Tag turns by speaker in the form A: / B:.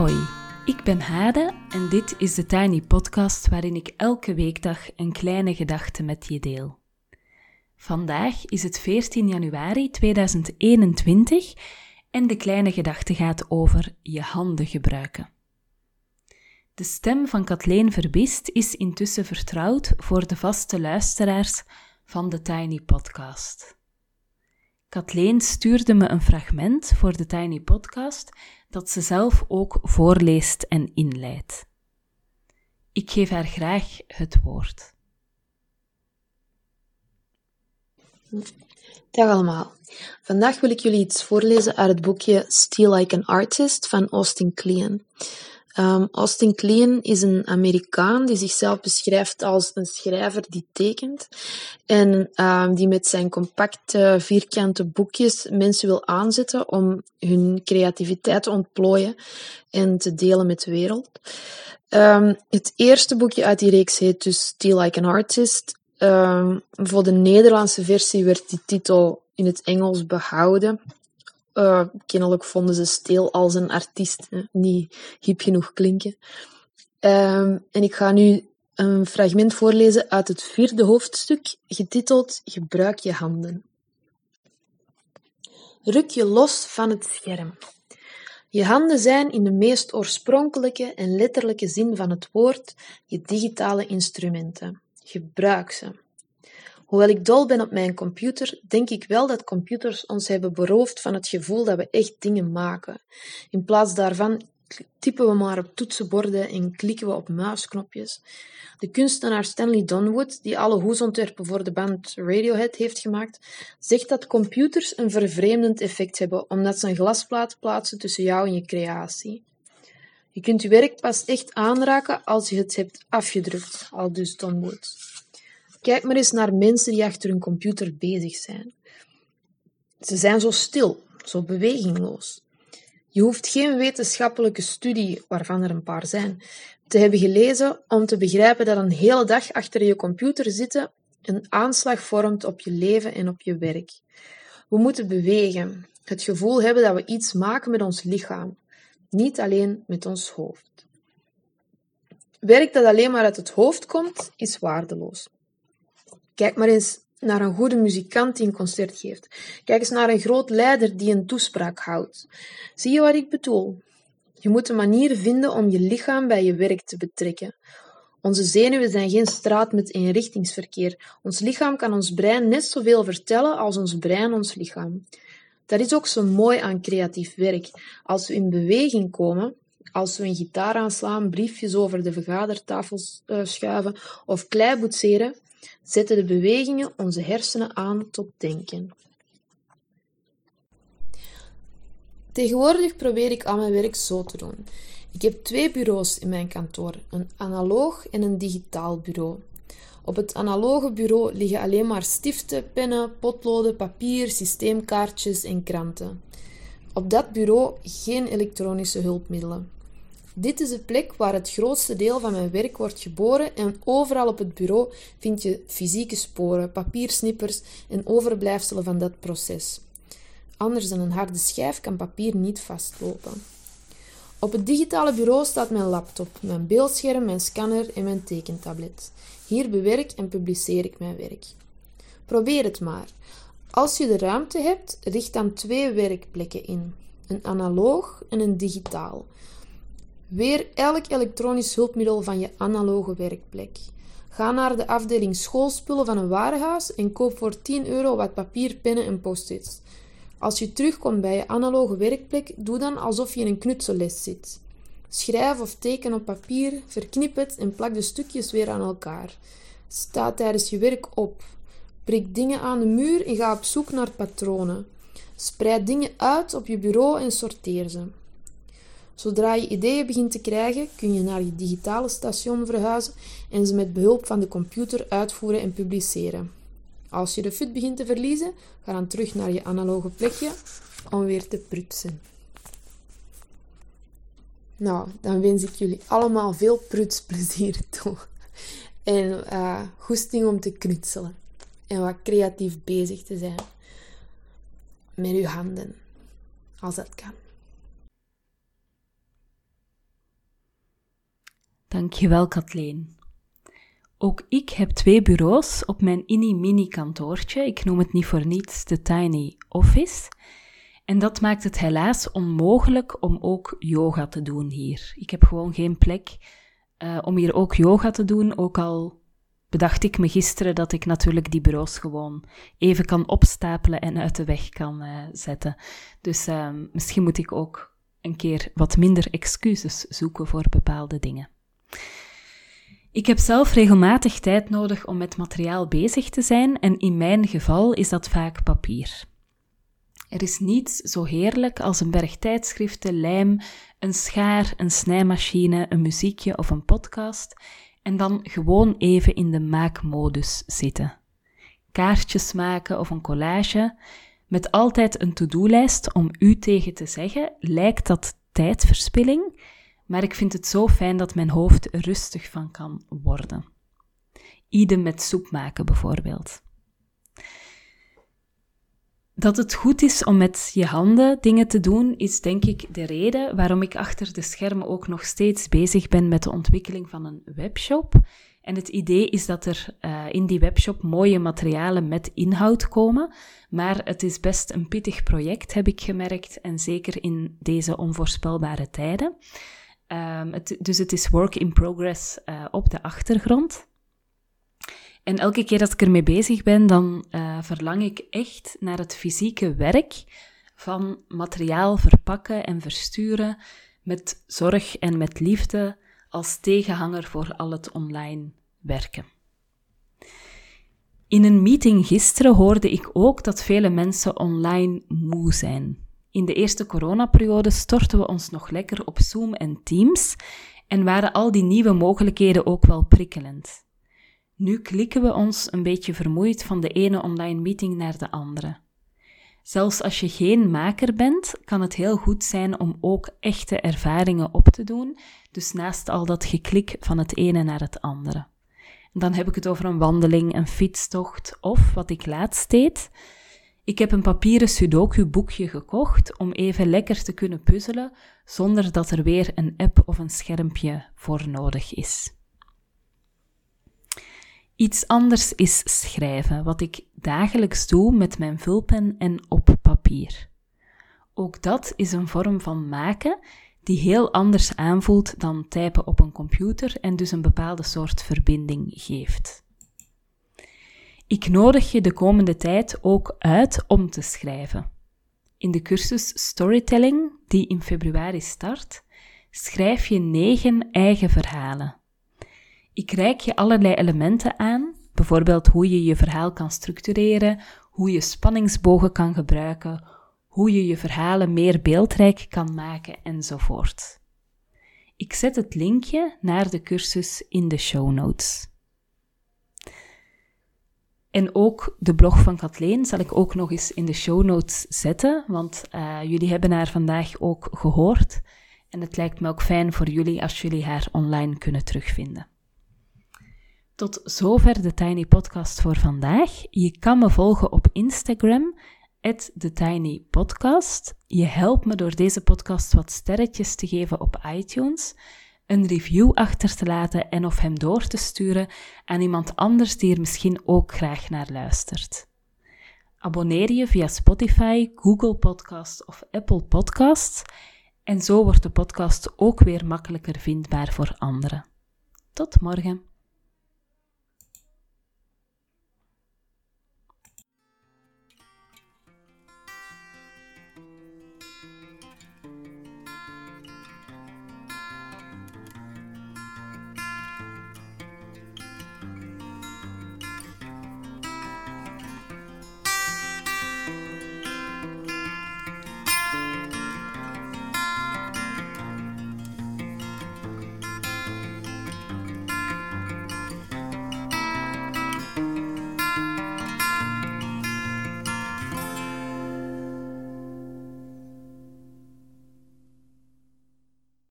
A: Hoi, ik ben Hade en dit is de Tiny Podcast waarin ik elke weekdag een kleine gedachte met je deel. Vandaag is het 14 januari 2021 en de kleine gedachte gaat over je handen gebruiken. De stem van Kathleen Verbist is intussen vertrouwd voor de vaste luisteraars van de Tiny Podcast. Kathleen stuurde me een fragment voor de Tiny Podcast dat ze zelf ook voorleest en inleidt. Ik geef haar graag het woord.
B: Dag allemaal. Vandaag wil ik jullie iets voorlezen uit het boekje Steal Like an Artist van Austin Kleon. Um, Austin Kleon is een Amerikaan die zichzelf beschrijft als een schrijver die tekent en um, die met zijn compacte vierkante boekjes mensen wil aanzetten om hun creativiteit te ontplooien en te delen met de wereld. Um, het eerste boekje uit die reeks heet dus Steal Like an Artist. voor de Nederlandse versie werd die titel in het Engels behouden. Uh, kennelijk vonden ze stil als een artiest hè, niet hip genoeg klinken. Uh, en ik ga nu een fragment voorlezen uit het vierde hoofdstuk, getiteld Gebruik je handen. Ruk je los van het scherm. Je handen zijn in de meest oorspronkelijke en letterlijke zin van het woord je digitale instrumenten. Gebruik ze. Hoewel ik dol ben op mijn computer, denk ik wel dat computers ons hebben beroofd van het gevoel dat we echt dingen maken. In plaats daarvan typen we maar op toetsenborden en klikken we op muisknopjes. De kunstenaar Stanley Donwood, die alle hoesontwerpen voor de band Radiohead heeft gemaakt, zegt dat computers een vervreemdend effect hebben, omdat ze een glasplaat plaatsen tussen jou en je creatie. Je kunt je werk pas echt aanraken als je het hebt afgedrukt, al dus Donwood. Kijk maar eens naar mensen die achter hun computer bezig zijn. Ze zijn zo stil, zo bewegingloos. Je hoeft geen wetenschappelijke studie, waarvan er een paar zijn, te hebben gelezen om te begrijpen dat een hele dag achter je computer zitten een aanslag vormt op je leven en op je werk. We moeten bewegen, het gevoel hebben dat we iets maken met ons lichaam, niet alleen met ons hoofd. Werk dat alleen maar uit het hoofd komt, is waardeloos. Kijk maar eens naar een goede muzikant die een concert geeft. Kijk eens naar een groot leider die een toespraak houdt. Zie je wat ik bedoel? Je moet een manier vinden om je lichaam bij je werk te betrekken. Onze zenuwen zijn geen straat met eenrichtingsverkeer. Ons lichaam kan ons brein net zoveel vertellen als ons brein ons lichaam. Dat is ook zo mooi aan creatief werk. Als we in beweging komen, als we een gitaar aanslaan, briefjes over de vergadertafel uh, schuiven of klei boetseren, zetten de bewegingen onze hersenen aan tot denken. Tegenwoordig probeer ik al mijn werk zo te doen. Ik heb twee bureaus in mijn kantoor, een analoog en een digitaal bureau. Op het analoge bureau liggen alleen maar stiften, pennen, potloden, papier, systeemkaartjes en kranten. Op dat bureau geen elektronische hulpmiddelen. Dit is de plek waar het grootste deel van mijn werk wordt geboren en overal op het bureau vind je fysieke sporen, papiersnippers en overblijfselen van dat proces. Anders dan een harde schijf kan papier niet vastlopen. Op het digitale bureau staat mijn laptop, mijn beeldscherm, mijn scanner en mijn tekentablet. Hier bewerk en publiceer ik mijn werk. Probeer het maar. Als je de ruimte hebt, richt dan twee werkplekken in: een analoog en een digitaal. Weer elk elektronisch hulpmiddel van je analoge werkplek. Ga naar de afdeling schoolspullen van een warenhuis en koop voor 10 euro wat papier, pennen en post-its. Als je terugkomt bij je analoge werkplek, doe dan alsof je in een knutselles zit. Schrijf of teken op papier, verknip het en plak de stukjes weer aan elkaar. Sta tijdens je werk op. Prik dingen aan de muur en ga op zoek naar patronen. Spreid dingen uit op je bureau en sorteer ze. Zodra je ideeën begint te krijgen, kun je naar je digitale station verhuizen en ze met behulp van de computer uitvoeren en publiceren. Als je de fut begint te verliezen, ga dan terug naar je analoge plekje om weer te prutsen. Nou, dan wens ik jullie allemaal veel prutsplezier toe. En uh, goesting om te knutselen. En wat creatief bezig te zijn. Met uw handen. Als dat kan.
A: Dankjewel, Kathleen. Ook ik heb twee bureaus op mijn mini-mini kantoortje. Ik noem het niet voor niets de Tiny Office. En dat maakt het helaas onmogelijk om ook yoga te doen hier. Ik heb gewoon geen plek uh, om hier ook yoga te doen, ook al bedacht ik me gisteren dat ik natuurlijk die bureaus gewoon even kan opstapelen en uit de weg kan uh, zetten. Dus uh, misschien moet ik ook een keer wat minder excuses zoeken voor bepaalde dingen. Ik heb zelf regelmatig tijd nodig om met materiaal bezig te zijn en in mijn geval is dat vaak papier. Er is niets zo heerlijk als een berg tijdschriften, lijm, een schaar, een snijmachine, een muziekje of een podcast en dan gewoon even in de maakmodus zitten. Kaartjes maken of een collage, met altijd een to-do-lijst om u tegen te zeggen, lijkt dat tijdverspilling, maar ik vind het zo fijn dat mijn hoofd rustig van kan worden. Idem met soep maken bijvoorbeeld. Dat het goed is om met je handen dingen te doen, is denk ik de reden waarom ik achter de schermen ook nog steeds bezig ben met de ontwikkeling van een webshop. En het idee is dat er uh, in die webshop mooie materialen met inhoud komen, maar het is best een pittig project, heb ik gemerkt, en zeker in deze onvoorspelbare tijden. Het, dus het is work in progress uh, op de achtergrond. En elke keer dat ik ermee bezig ben, dan uh, verlang ik echt naar het fysieke werk van materiaal verpakken en versturen met zorg en met liefde als tegenhanger voor al het online werken. In een meeting gisteren hoorde ik ook dat vele mensen online moe zijn. In de eerste coronaperiode stortten we ons nog lekker op Zoom en Teams en waren al die nieuwe mogelijkheden ook wel prikkelend. Nu klikken we ons een beetje vermoeid van de ene online meeting naar de andere. Zelfs als je geen maker bent, kan het heel goed zijn om ook echte ervaringen op te doen, dus naast al dat geklik van het ene naar het andere. Dan heb ik het over een wandeling, een fietstocht of, wat ik laatst deed, ik heb een papieren sudoku-boekje gekocht om even lekker te kunnen puzzelen zonder dat er weer een app of een schermpje voor nodig is. Iets anders is schrijven, wat ik dagelijks doe met mijn vulpen en op papier. Ook dat is een vorm van maken die heel anders aanvoelt dan typen op een computer en dus een bepaalde soort verbinding geeft. Ik nodig je de komende tijd ook uit om te schrijven. In de cursus Storytelling, die in februari start, schrijf je negen eigen verhalen. Ik reik je allerlei elementen aan, bijvoorbeeld hoe je je verhaal kan structureren, hoe je spanningsbogen kan gebruiken, hoe je je verhalen meer beeldrijk kan maken enzovoort. Ik zet het linkje naar de cursus in de show notes. En ook de blog van Kathleen zal ik ook nog eens in de show notes zetten, want uh, jullie hebben haar vandaag ook gehoord. En het lijkt me ook fijn voor jullie als jullie haar online kunnen terugvinden. Tot zover de Tiny Podcast voor vandaag. Je kan me volgen op Instagram, TheTinyPodcast. Je helpt me door deze podcast wat sterretjes te geven op iTunes, een review achter te laten en of hem door te sturen aan iemand anders die er misschien ook graag naar luistert. Abonneer je via Spotify, Google Podcasts of Apple Podcasts en zo wordt de podcast ook weer makkelijker vindbaar voor anderen. Tot morgen.